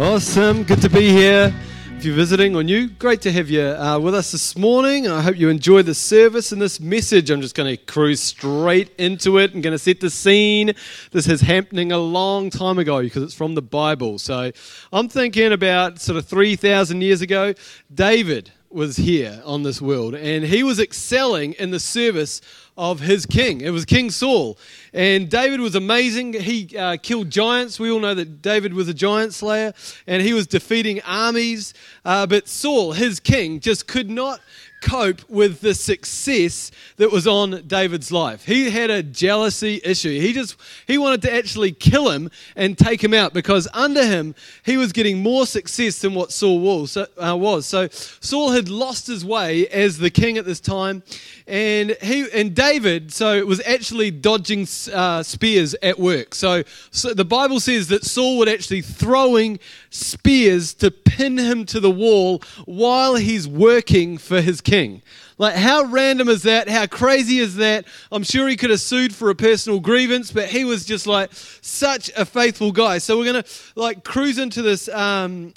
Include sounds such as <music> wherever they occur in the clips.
Awesome. Good to be here. If you're visiting or new, great to have you uh, with us this morning. I hope you enjoy the service and this message. I'm just going to cruise straight into it and going to set the scene. This is happening a long time ago because it's from the Bible. So I'm thinking about sort of 3,000 years ago, David was here on this world and he was excelling in the service of his king. It was King Saul. And David was amazing. He uh, killed giants. We all know that David was a giant slayer and he was defeating armies. Uh, but Saul, his king, just could not cope with the success that was on David's life. He had a jealousy issue. He just he wanted to actually kill him and take him out because under him he was getting more success than what Saul was. So, uh, so Saul had lost his way as the king at this time, and he and David so it was actually dodging uh, spears at work. So, so the Bible says that Saul would actually throwing spears to pin him to the wall while he's working for his king. Like, how random is that? How crazy is that? I'm sure he could have sued for a personal grievance, but he was just like such a faithful guy. So, we're going to like cruise into this. Um,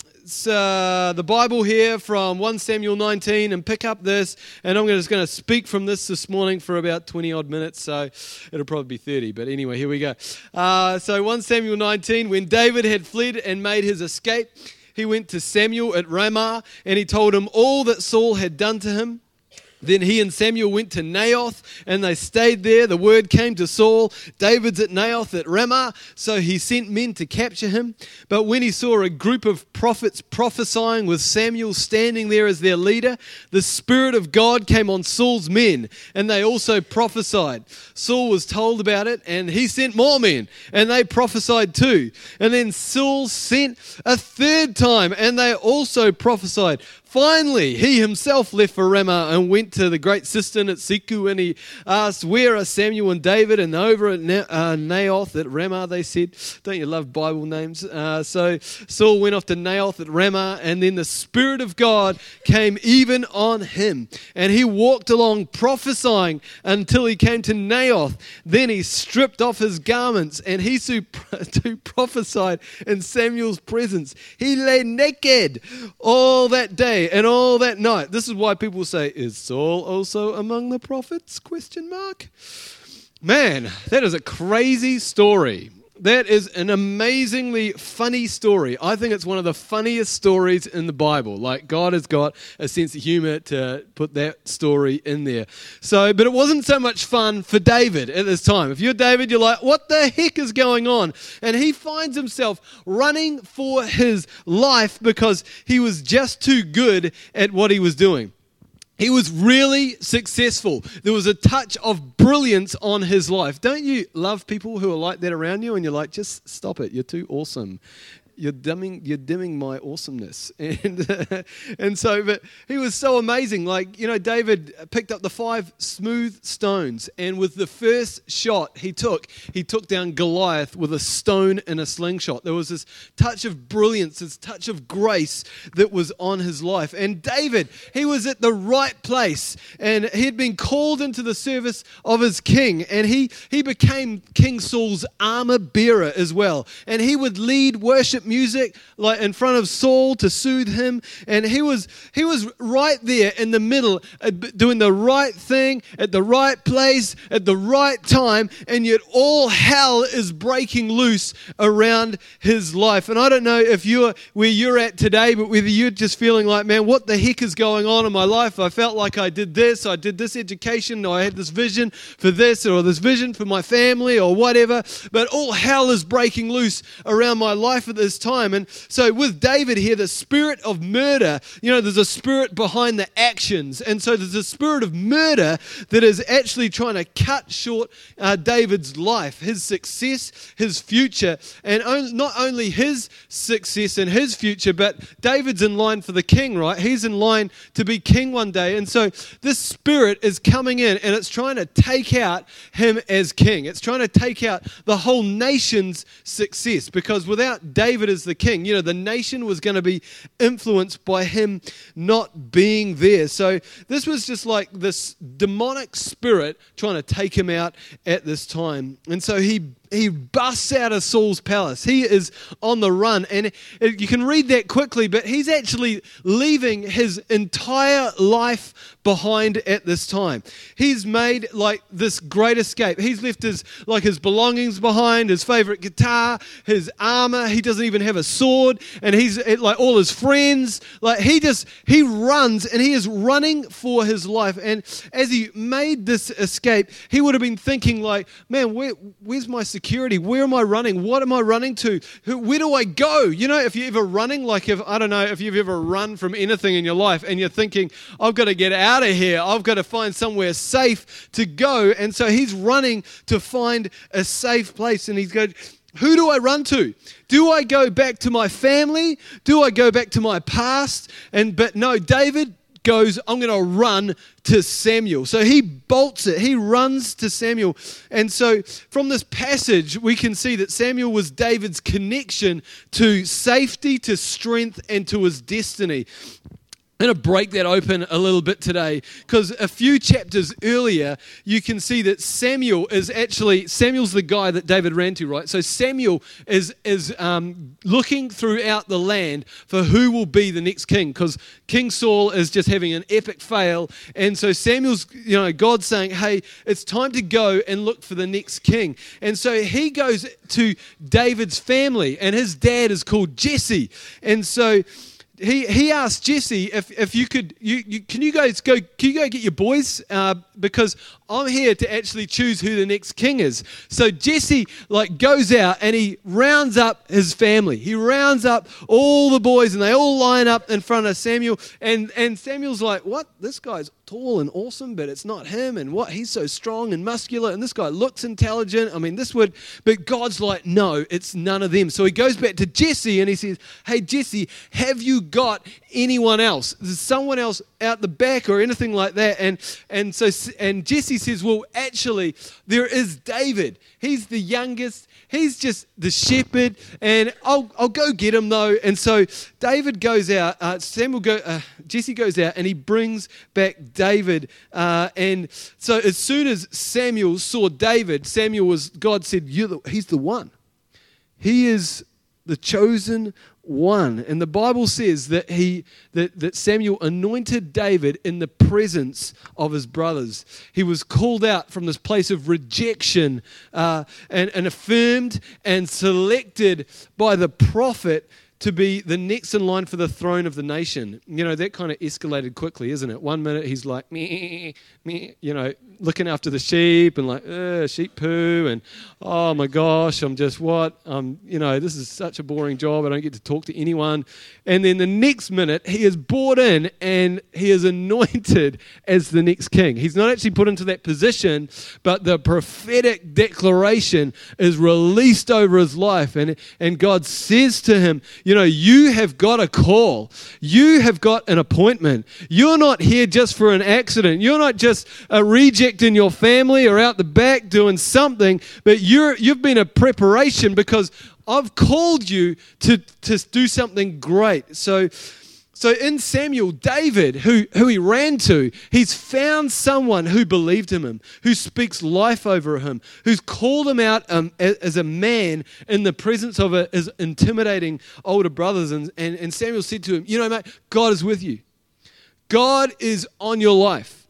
uh, the Bible here from 1 Samuel 19 and pick up this. And I'm just going to speak from this this morning for about 20 odd minutes. So it'll probably be 30. But anyway, here we go. Uh, so 1 Samuel 19, when David had fled and made his escape, he went to Samuel at Ramah and he told him all that Saul had done to him. Then he and Samuel went to Naoth and they stayed there. The word came to Saul David's at Naoth at Ramah. So he sent men to capture him. But when he saw a group of prophets prophesying with Samuel standing there as their leader, the Spirit of God came on Saul's men and they also prophesied. Saul was told about it and he sent more men and they prophesied too. And then Saul sent a third time and they also prophesied. Finally, he himself left for Ramah and went to the great cistern at Seku, and he asked, Where are Samuel and David? And over at Na- uh, Naioth at Ramah, they said, Don't you love Bible names? Uh, so Saul went off to Naioth at Ramah, and then the Spirit of God came even on him. And he walked along prophesying until he came to Naioth. Then he stripped off his garments, and he <laughs> too prophesied in Samuel's presence. He lay naked all that day and all that night. This is why people say, "Is Saul also among the prophets?" Question mark. Man, that is a crazy story. That is an amazingly funny story. I think it's one of the funniest stories in the Bible. Like, God has got a sense of humor to put that story in there. So, but it wasn't so much fun for David at this time. If you're David, you're like, what the heck is going on? And he finds himself running for his life because he was just too good at what he was doing. He was really successful. There was a touch of brilliance on his life. Don't you love people who are like that around you and you're like, just stop it, you're too awesome you're dimming you're dimming my awesomeness. <laughs> And uh, and so but he was so amazing. Like you know david picked up the five smooth stones and with the first shot he took he took down goliath with a stone and a slingshot. There was this touch of brilliance this touch of grace that was on his life. And david he was at the right place and he had been called into the service of his king and he he became king saul's armor bearer as well. And he would lead worship worship music like in front of Saul to soothe him. And he was he was right there in the middle uh, doing the right thing at the right place at the right time. And yet all hell is breaking loose around his life. And I don't know if you're where you're at today but whether you're just feeling like man what the heck is going on in my life? I felt like I did this I did this education I had this vision for this or this vision for my family or whatever. But all hell is breaking loose around my life at this this time. And so with David here, the spirit of murder, you know, there's a spirit behind the actions. And so there's a spirit of murder that is actually trying to cut short uh, David's life, his success, his future. And on, not only his success and his future, but David's in line for the king, right? He's in line to be king one day. And so this spirit is coming in and it's trying to take out him as king. It's trying to take out the whole nation's success because without David, David as the king. You know, the nation was going to be influenced by him not being there. So this was just like this demonic spirit trying to take him out at this time. And so he he busts out of Saul's palace. He is on the run. And you can read that quickly, but he's actually leaving his entire life behind at this time. He's made like this great escape. He's left his like his belongings behind, his favorite guitar, his armor. He doesn't even have a sword, and he's like all his friends. Like he just he runs and he is running for his life. And as he made this escape, he would have been thinking like, man, where, where's my security? Where am I running? What am I running to? Where do I go? You know, if you're ever running, like if I don't know if you've ever run from anything in your life, and you're thinking, I've got to get out of here. I've got to find somewhere safe to go. And so he's running to find a safe place. And he's going, who do I run to? Do I go back to my family? Do I go back to my past? And but no, David goes, I'm going to run to Samuel. So he bolts it. He runs to Samuel. And so from this passage, we can see that Samuel was David's connection to safety, to strength, and to his destiny. I'm going to break that open a little bit today because a few chapters earlier, you can see that Samuel is actually Samuel's the guy that David ran to, right? So Samuel is is um, looking throughout the land for who will be the next king because King Saul is just having an epic fail, and so Samuel's, you know, God's saying, "Hey, it's time to go and look for the next king," and so he goes to David's family, and his dad is called Jesse, and so he, he asked Jesse if, if you could, you, you, can you guys go, can you go get your boys? Uh, because I'm here to actually choose who the next king is. So Jesse like goes out and he rounds up his family. He rounds up all the boys and they all line up in front of Samuel. And, and Samuel's like, what? This guy's tall and awesome, but it's not him. And what? He's so strong and muscular, and this guy looks intelligent. I mean, this would, but God's like, no, it's none of them. So he goes back to Jesse and he says, hey, Jesse, have you got anyone else? There's someone else out the back or anything like that. And, and so, and Jesse says, well, actually, there is David. He's the youngest he's just the shepherd, and I'll, I'll go get him though. And so David goes out, uh, Samuel go, uh, Jesse goes out, and he brings back David. Uh, and so as soon as Samuel saw David, Samuel was God said, You're the, "He's the one. He is the chosen one. And the Bible says that he that, that Samuel anointed David in the presence of his brothers. He was called out from this place of rejection uh, and, and affirmed and selected by the prophet to be the next in line for the throne of the nation. You know, that kind of escalated quickly, isn't it? One minute he's like, me, me, you know, looking after the sheep and like, sheep poo, and oh my gosh, I'm just what? Um, you know, this is such a boring job. I don't get to talk to anyone. And then the next minute, he is brought in and he is anointed <laughs> as the next king. He's not actually put into that position, but the prophetic declaration is released over his life. And, and God says to him, You know, you have got a call, you have got an appointment. You're not here just for an accident, you're not just a reject in your family or out the back doing something, but you're, you've been a preparation because I've called you to, to do something great. So, so in Samuel, David, who, who he ran to, he's found someone who believed in him, who speaks life over him, who's called him out um, as, a man in the presence of a, his intimidating older brothers. And, and, and Samuel said to him, You know, mate, God is with you. God is on your life.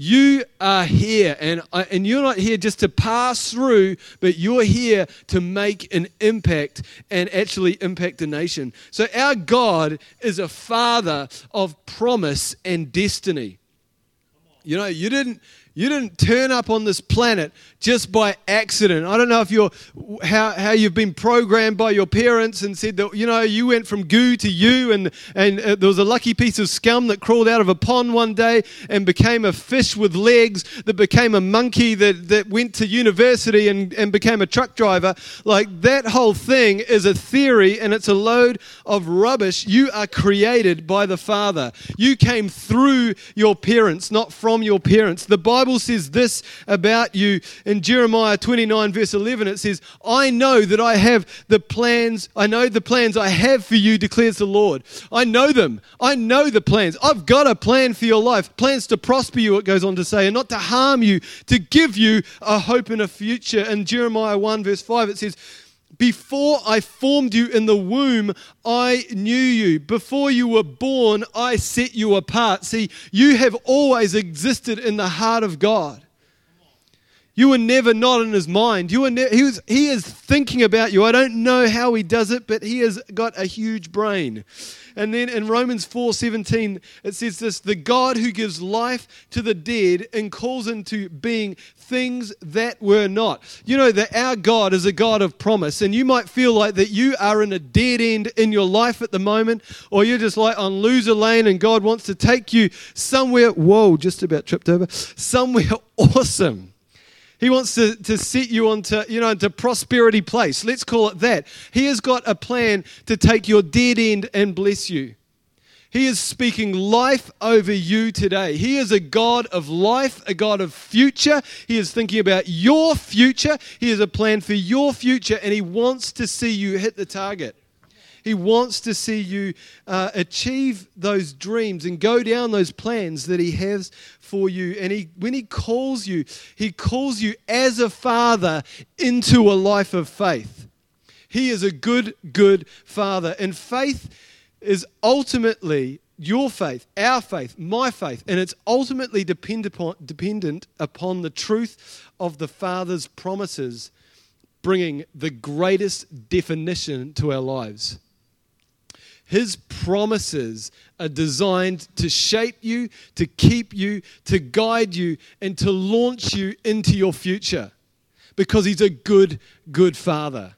You are here, and, uh, and you're not here just to pass through, but you're here to make an impact and actually impact a nation. So, our God is a father of promise and destiny. You know, you didn't, you didn't turn up on this planet just by accident. I don't know if you're how, how you've been programmed by your parents and said that you know you went from goo to you and and uh, there was a lucky piece of scum that crawled out of a pond one day and became a fish with legs that became a monkey that, that went to university and, and became a truck driver. Like that whole thing is a theory and it's a load of rubbish. You are created by the Father. You came through your parents, not from your parents. The Bible Bible says this about you in Jeremiah 29, verse 11. It says, I know that I have the plans, I know the plans I have for you, declares the Lord. I know them. I know the plans. I've got a plan for your life, plans to prosper you, it goes on to say, and not to harm you, to give you a hope and a future. In Jeremiah 1, verse 5, it says, before I formed you in the womb, I knew you. Before you were born, I set you apart. See, you have always existed in the heart of God. You were never not in his mind. You were ne- he, was, he is thinking about you. I don't know how he does it, but he has got a huge brain. And then in Romans 4:17 it says this, the God who gives life to the dead and calls into being things that were not. You know that our God is a God of promise and you might feel like that you are in a dead end in your life at the moment or you're just like on loser lane and God wants to take you somewhere, whoa, just about tripped over, somewhere <laughs> awesome. He wants to, to set you onto, you know, into prosperity place. Let's call it that. He has got a plan to take your dead end and bless you. He is speaking life over you today. He is a God of life, a God of future. He is thinking about your future. He has a plan for your future, and He wants to see you hit the target. He wants to see you uh, achieve those dreams and go down those plans that He has for you. And he, when He calls you, He calls you as a father into a life of faith. He is a good, good father. And faith is ultimately your faith, our faith, my faith, and it's ultimately depend upon, dependent upon the truth of the Father's promises bringing the greatest definition to our lives. His promises are designed to shape you, to keep you, to guide you, and to launch you into your future because He's a good, good Father.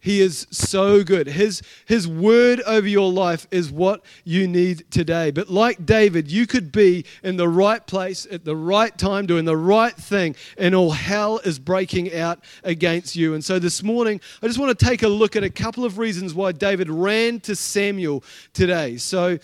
He is so good. His, his word over your life is what you need today. But like David, you could be in the right place at the right time, doing the right thing, and all hell is breaking out against you. And so this morning, I just want to take a look at a couple of reasons why David ran to Samuel today. So,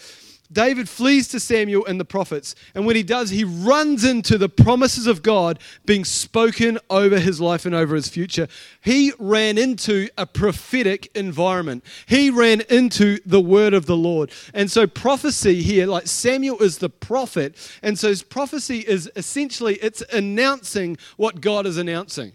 David flees to Samuel and the prophets, and when he does, he runs into the promises of God being spoken over his life and over his future. He ran into a prophetic environment. He ran into the word of the Lord. And so prophecy here, like Samuel is the prophet, and so his prophecy is essentially it's announcing what God is announcing.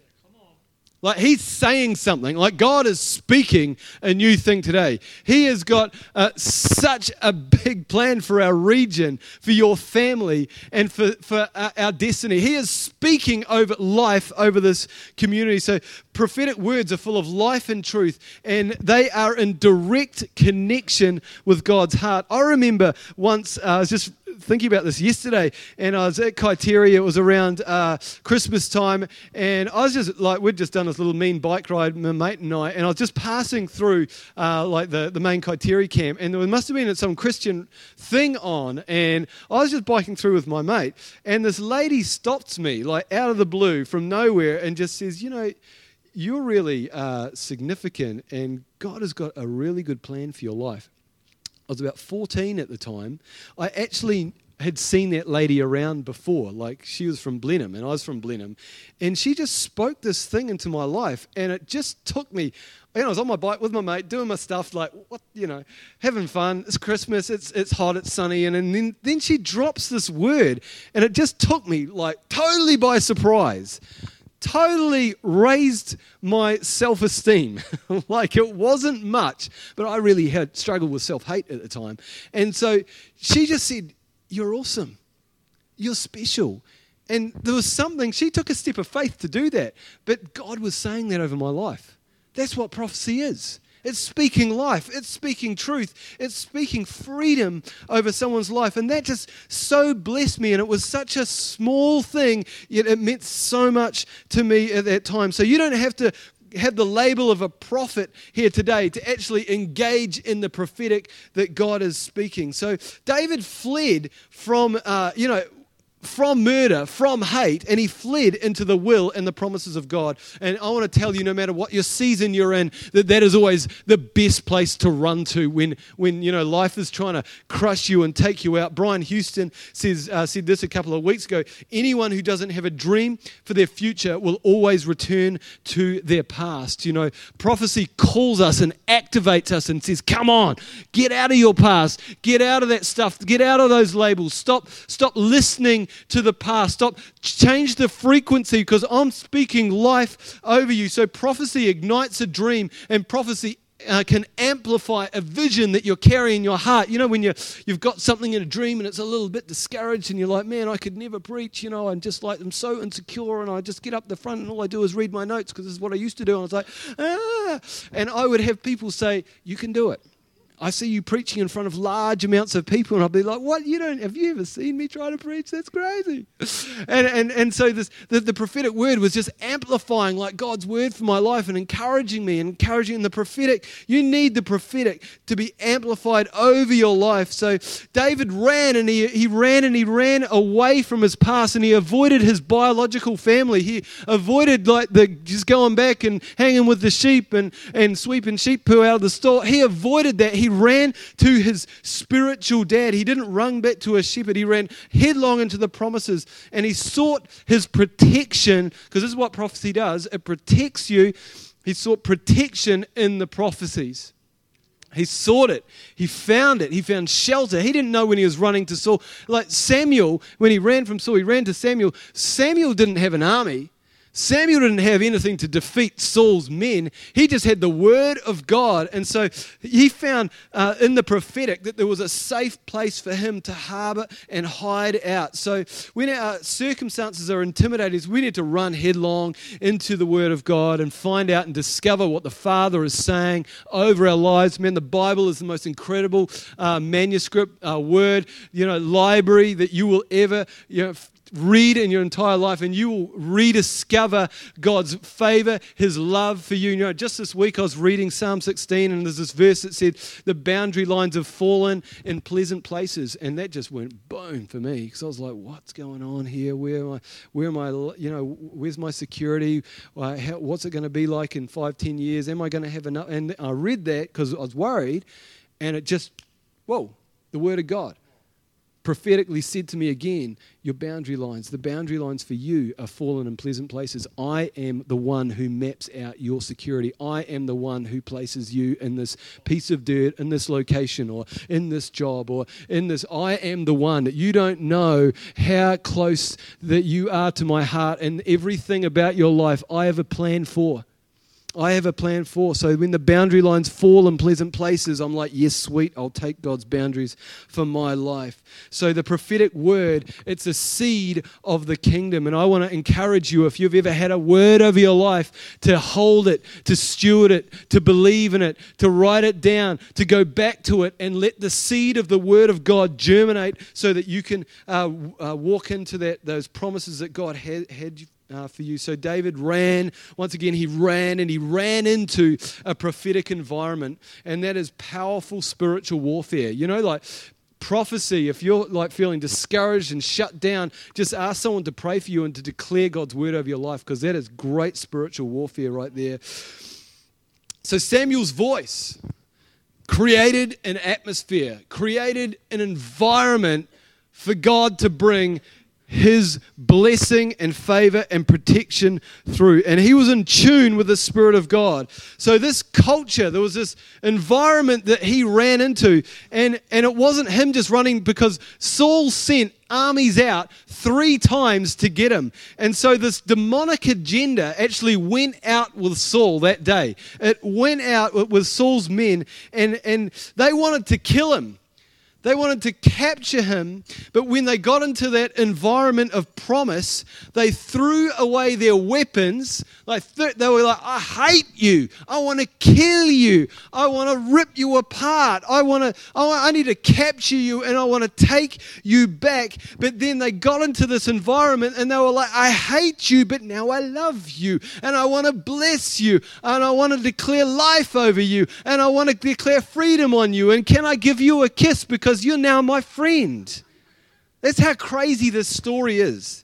Like he's saying something, like God is speaking a new thing today. He has got uh, such a big plan for our region, for your family, and for, for our, our destiny. He is speaking over life over this community. So, prophetic words are full of life and truth, and they are in direct connection with God's heart. I remember once, uh, I was just thinking about this yesterday, and I was at Kaiteria. It was around uh, Christmas time, and I was just like, we'd just done this little mean bike ride, my mate and I, and I was just passing through uh, like the, the main Kaiteria camp, and there must have been some Christian thing on, and I was just biking through with my mate, and this lady stops me like out of the blue from nowhere and just says, you know, you're really uh, significant, and God has got a really good plan for your life. I was about 14 at the time. I actually had seen that lady around before. Like she was from Blenheim and I was from Blenheim. And she just spoke this thing into my life. And it just took me, know, I was on my bike with my mate doing my stuff, like, what, you know, having fun. It's Christmas, it's, it's hot, it's sunny. And, and then, then she drops this word. And it just took me, like, totally by surprise totally raised my self esteem. <laughs> like it wasn't much, but I really had struggled with self hate at the time. And so she just said, You're awesome. You're special. And there was something, she took a step of faith to do that. But God was saying that over my life. That's what prophecy is. It's speaking life. It's speaking truth. It's speaking freedom over someone's life. And that just so blessed me. And it was such a small thing, yet it meant so much to me at that time. So you don't have to have the label of a prophet here today to actually engage in the prophetic that God is speaking. So David fled from, uh, you know, from murder, from hate, and he fled into the will and the promises of God. And I want to tell you, no matter what your season you're in, that that is always the best place to run to when, when you know life is trying to crush you and take you out. Brian Houston says uh, said this a couple of weeks ago. Anyone who doesn't have a dream for their future will always return to their past. You know, prophecy calls us and activates us and says, "Come on, get out of your past, get out of that stuff, get out of those labels. Stop, stop listening." To the past. Stop, change the frequency because I'm speaking life over you. So prophecy ignites a dream, and prophecy uh, can amplify a vision that you're carrying in your heart. You know, when you, you've got something in a dream and it's a little bit discouraged, and you're like, man, I could never preach, you know, I'm just like, I'm so insecure, and I just get up the front and all I do is read my notes because this is what I used to do. And I was like, ah. And I would have people say, you can do it. I see you preaching in front of large amounts of people, and I'll be like, "What? You don't? Have you ever seen me try to preach? That's crazy." And and and so this the, the prophetic word was just amplifying like God's word for my life and encouraging me and encouraging the prophetic. You need the prophetic to be amplified over your life. So David ran and he he ran and he ran away from his past and he avoided his biological family. He avoided like the just going back and hanging with the sheep and and sweeping sheep poo out of the store. He avoided that. He ran to his spiritual dad. He didn't run back to a shepherd. He ran headlong into the promises and he sought his protection because this is what prophecy does it protects you. He sought protection in the prophecies. He sought it. He found it. He found shelter. He didn't know when he was running to Saul. Like Samuel, when he ran from Saul, he ran to Samuel. Samuel didn't have an army. Samuel didn't have anything to defeat Saul's men. He just had the word of God. And so he found uh, in the prophetic that there was a safe place for him to harbor and hide out. So when our circumstances are intimidating, we need to run headlong into the word of God and find out and discover what the Father is saying over our lives. Man, the Bible is the most incredible uh, manuscript, uh, word, you know, library that you will ever, you know, read in your entire life and you will rediscover God's favor, His love for you. You know, just this week I was reading Psalm 16 and there's this verse that said, The boundary lines have fallen in pleasant places. And that just went boom for me because I was like, What's going on here? Where am I? Where am I? You know, where's my security? Uh, what's it going to be like in five, ten years? Am I going to have enough? And I read that because I was worried and it just, whoa, the Word of God prophetically said to me again, Your boundary lines, the boundary lines for you are fallen in pleasant places. I am the one who maps out your security. I am the one who places you in this piece of dirt, in this location, or in this job, or in this. I am the one. You don't know how close that you are to my heart and everything about your life I have a plan for. I have a plan for. So when the boundary lines fall in pleasant places, I'm like, yes, sweet, I'll take God's boundaries for my life. So the prophetic word, it's a seed of the kingdom. And I want to encourage you, if you've ever had a word over your life, to hold it, to steward it, to believe in it, to write it down, to go back to it and let the seed of the word of God germinate so that you can uh, uh, walk into that, those promises that God had, had uh, for you. So David ran, once again, he ran and he ran into a prophetic environment, and that is powerful spiritual warfare. You know, like prophecy, if you're like feeling discouraged and shut down, just ask someone to pray for you and to declare God's word over your life because that is great spiritual warfare right there. So Samuel's voice created an atmosphere, created an environment for God to bring his blessing and favor and protection through. And he was in tune with the Spirit of God. So, this culture, there was this environment that he ran into. And, and it wasn't him just running because Saul sent armies out three times to get him. And so, this demonic agenda actually went out with Saul that day. It went out with Saul's men, and, and they wanted to kill him. They wanted to capture him, but when they got into that environment of promise, they threw away their weapons. Like they were like, "I hate you. I want to kill you. I want to rip you apart. I want to. I, I need to capture you, and I want to take you back." But then they got into this environment, and they were like, "I hate you, but now I love you, and I want to bless you, and I want to declare life over you, and I want to declare freedom on you, and can I give you a kiss because?" Because you're now my friend. That's how crazy this story is.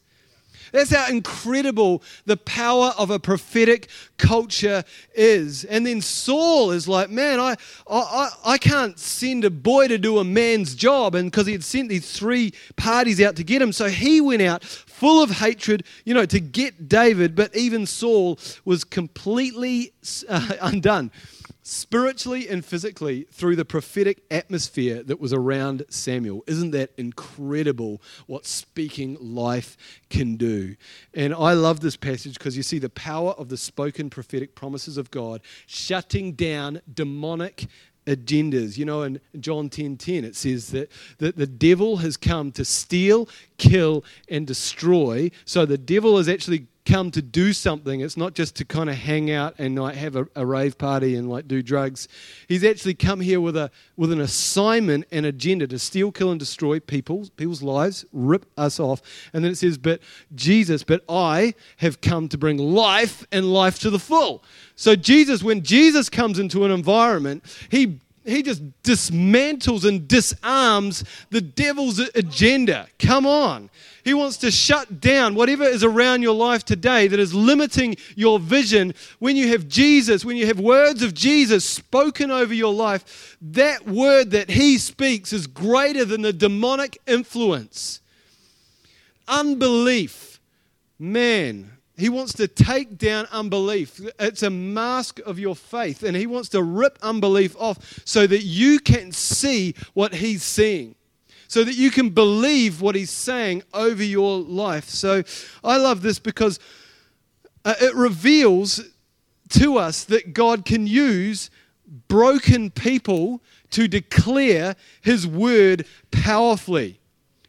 That's how incredible the power of a prophetic culture is. And then Saul is like, man, I, I, I can't send a boy to do a man's job. And because he had sent these three parties out to get him. So he went out full of hatred, you know, to get David. But even Saul was completely uh, <laughs> undone spiritually and physically through the prophetic atmosphere that was around Samuel. Isn't that incredible what speaking life can do? And I love this passage because you see the power of the spoken prophetic promises of God shutting down demonic agendas. You know, in John 10 10, it says that, that the devil has come to steal, kill, and destroy. So the devil is actually come to do something. It's not just to kind of hang out and like have a, a, rave party and like do drugs. He's actually come here with a with an assignment and agenda to steal, kill, and destroy people's people's lives, rip us off. And then it says, "But Jesus, but I have come to bring life and life to the full." So Jesus, when Jesus comes into an environment, he he just dismantles and disarms the devil's agenda. Come on. He wants to shut down whatever is around your life today that is limiting your vision. When you have Jesus, when you have words of Jesus spoken over your life, that word that He speaks is greater than the demonic influence. Unbelief, man, he wants to take down unbelief. It's a mask of your faith, and he wants to rip unbelief off so that you can see what he's seeing so that you can believe what he's saying over your life. So I love this because uh, it reveals to us that God can use broken people to declare his word powerfully.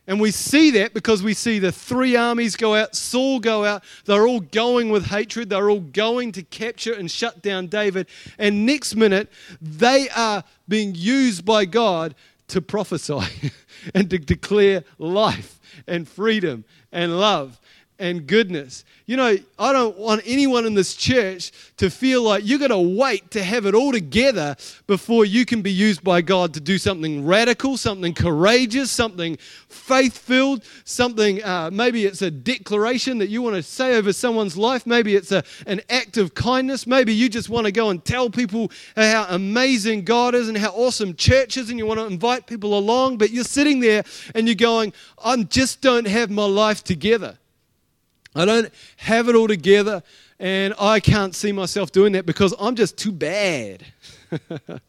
And we see that because we see the three armies go out, Saul go out. They're all going with hatred. They're all going to capture and shut down David. And next minute, they are being used by God to prophesy <laughs> and to declare life and freedom and love and goodness. You know, I don't want anyone in this church to feel like you're going to wait to have it all together before you can be used by God to do something radical, something courageous, something faith filled, something uh, maybe it's a declaration that you want to say over someone's life. Maybe it's a, an act of kindness. Maybe you just want to go and tell people how amazing God is and how awesome church is, and you want to invite people along, but you're sitting there and you're going, I just don't have my life together. I don't have it all together, and I can't see myself doing that because I'm just too bad. <laughs>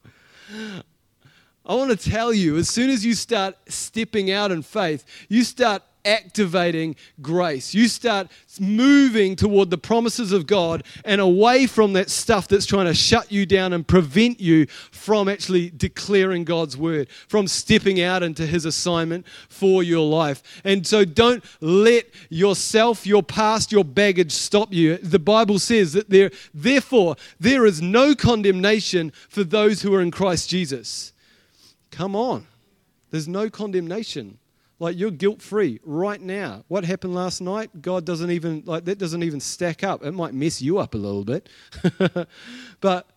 I want to tell you, as soon as you start stepping out in faith, you start activating grace. You start moving toward the promises of God and away from that stuff that's trying to shut you down and prevent you from actually declaring God's word, from stepping out into His assignment for your life. And so don't let yourself, your past, your baggage stop you. The Bible says that there, therefore, there is no condemnation for those who are in Christ Jesus. Come on. There's no condemnation. Like you're guilt free right now. What happened last night? God doesn't even, like, that doesn't even stack up. It might mess you up a little bit. <laughs> but,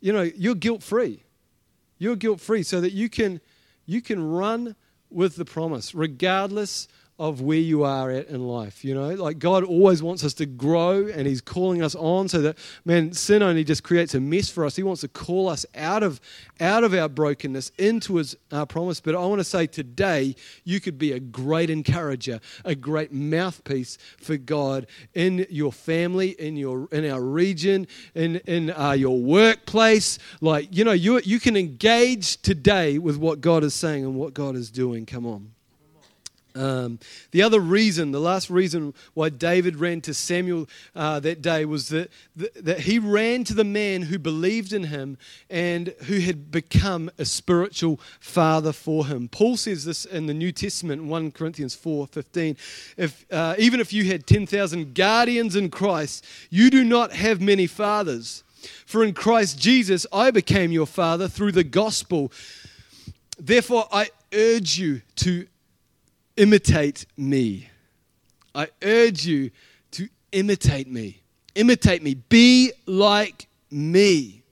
you know, you're guilt free. You're guilt free so that you can, you can run with the promise, regardless of where you are at in life. You know, like God always wants us to grow and He's calling us on so that, man, sin only just creates a mess for us. He wants to call us out of, out of our brokenness into His uh, promise. But I want to say today, you could be a great encourager, a great mouthpiece for God in your family, in, your, in our region, in, in uh, your workplace. Like, you know, you, you can engage today with what God is saying and what God is doing. Come on. Um, the other reason, the last reason why David ran to Samuel uh, that day was that, that he ran to the man who believed in him and who had become a spiritual father for him. Paul says this in the New Testament, 1 Corinthians 4 15. If, uh, even if you had 10,000 guardians in Christ, you do not have many fathers. For in Christ Jesus, I became your father through the gospel. Therefore, I urge you to imitate me. I urge you to imitate me. Imitate me. Be like me.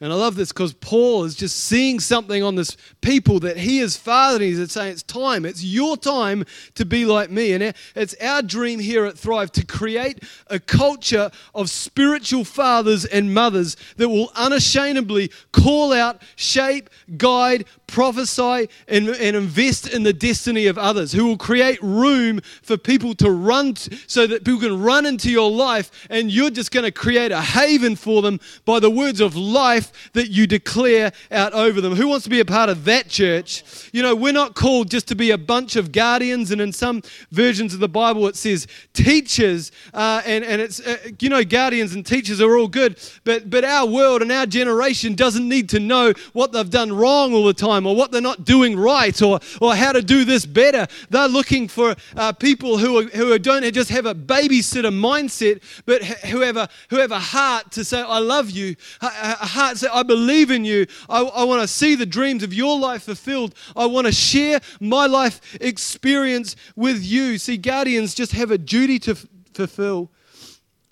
And I love this because Paul is just seeing something on this people that he is fathering. He's saying it's time, it's your time to be like me. And it's our dream here at Thrive to create a culture of spiritual fathers and mothers that will unashamedly call out, shape, guide, prophesy, and, and invest in the destiny of others, who will create room for people to run t- so that people can run into your life and you're just going to create a haven for them by the words of life that you declare out over them. Who wants to be a part of that church? You know, we're not called just to be a bunch of guardians, and in some versions of the Bible it says teachers, uh, and, and it's, uh, you know, guardians and teachers are all good, but, but our world and our generation doesn't need to know what they've done wrong all the time or what they're not doing right or, or how to do this better. They're looking for uh, people who, are, who don't just have a babysitter mindset, but who have a, who have a heart to say, I love you, a, heart say, I believe in you. I, I want to see the dreams of your life fulfilled. I want to share my life experience with you. See, guardians just have a duty to f- fulfill.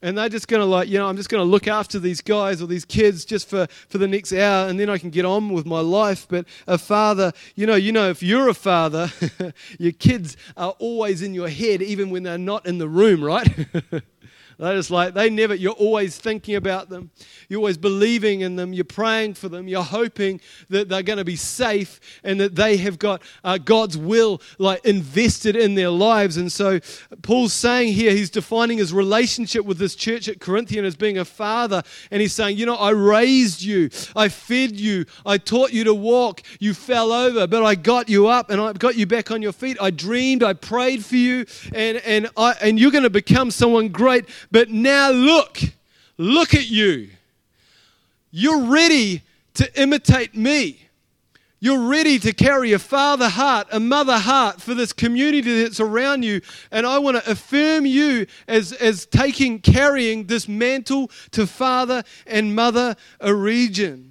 And they're just going to, like, you know, I'm just going to look after these guys or these kids just for, for the next hour and then I can get on with my life. But a father, you know, you know, if you're a father, <laughs> your kids are always in your head even when they're not in the room, right? <laughs> They're just like, they never, you're always thinking about them. You're always believing in them. You're praying for them. You're hoping that they're going to be safe and that they have got uh, God's will like invested in their lives. And so Paul's saying here, he's defining his relationship with this church at Corinthian as being a father. And he's saying, you know, I raised you. I fed you. I taught you to walk. You fell over, but I got you up and I got you back on your feet. I dreamed. I prayed for you. And, and, I, and you're going to become someone great but now look, look at you. You're ready to imitate me. You're ready to carry a father heart, a mother heart for this community that's around you. And I want to affirm you as, as taking, carrying this mantle to father and mother a region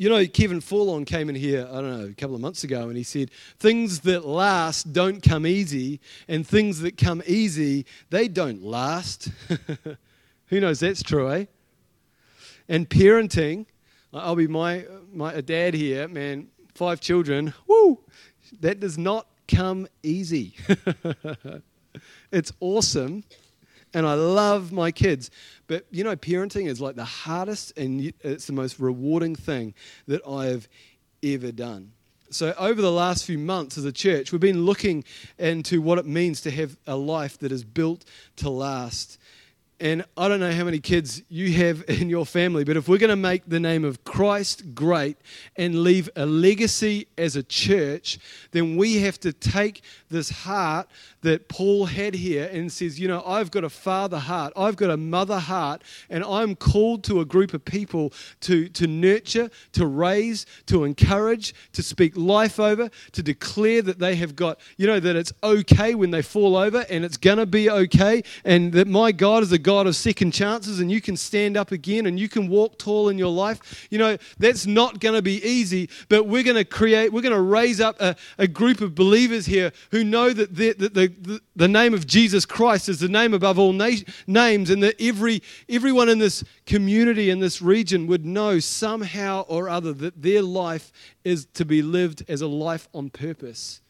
you know, Kevin Forlong came in here, I don't know, a couple of months ago, and he said, Things that last don't come easy, and things that come easy, they don't last. <laughs> Who knows that's true, eh? And parenting, I'll be my, my dad here, man, five children, woo, that does not come easy. <laughs> it's awesome, and I love my kids. But you know, parenting is like the hardest and it's the most rewarding thing that I've ever done. So, over the last few months as a church, we've been looking into what it means to have a life that is built to last. And I don't know how many kids you have <laughs> in your family, but if we're going to make the name of Christ great and leave a legacy as a church, then we have to take this heart that Paul had here and says, You know, I've got a father heart, I've got a mother heart, and I'm called to a group of people to, to nurture, to raise, to encourage, to speak life over, to declare that they have got, you know, that it's okay when they fall over and it's going to be okay, and that my God is a God of second chances and you can stand up again and you can walk tall in your life. You know, that's not going to be easy, but we're going to create, we're going to raise up a, a group of believers here who know that the, the, the the, the name of Jesus Christ is the name above all na- names, and that every, everyone in this community, in this region, would know somehow or other that their life is to be lived as a life on purpose,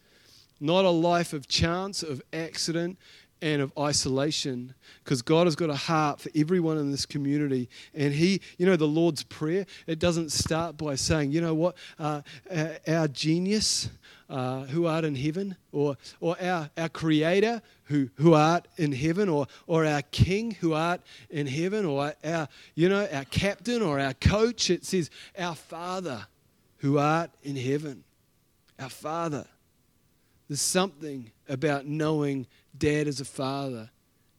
not a life of chance, of accident, and of isolation because God has got a heart for everyone in this community. And He, you know, the Lord's Prayer, it doesn't start by saying, you know what, uh, our genius, uh, who art in heaven, or, or our, our Creator who, who art in heaven, or, or our King who art in heaven, or our, you know, our captain or our coach. It says, our Father who art in heaven. Our Father. There's something about knowing Dad as a father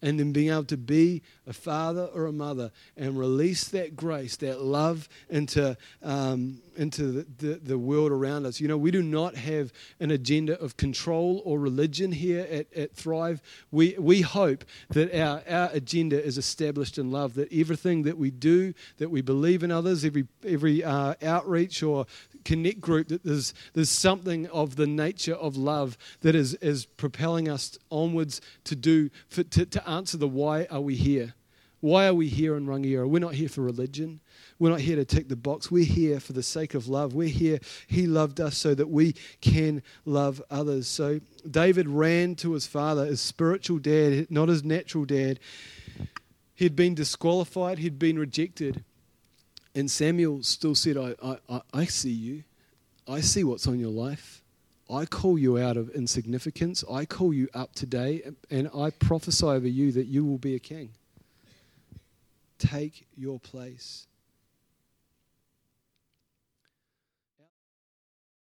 and then being able to be a father or a mother and release that grace, that love into, um, into the, the, the, world around us. You know, we do not have an agenda of control or religion here at, at Thrive. We, we hope that our, our agenda is established in love, that everything that we do, that we believe in others, every, every uh, outreach or connect group that there's, there's something of the nature of love that is, is propelling us onwards to do, for, to, to answer the why are we here? Why are we here in Rangiora? We're not here for religion. We're not here to tick the box. We're here for the sake of love. We're here. He loved us so that we can love others. So David ran to his father, his spiritual dad, not his natural dad. He'd been disqualified, he'd been rejected. And Samuel still said, I, I, I see you. I see what's on your life. I call you out of insignificance. I call you up today, and I prophesy over you that you will be a king. Take your place.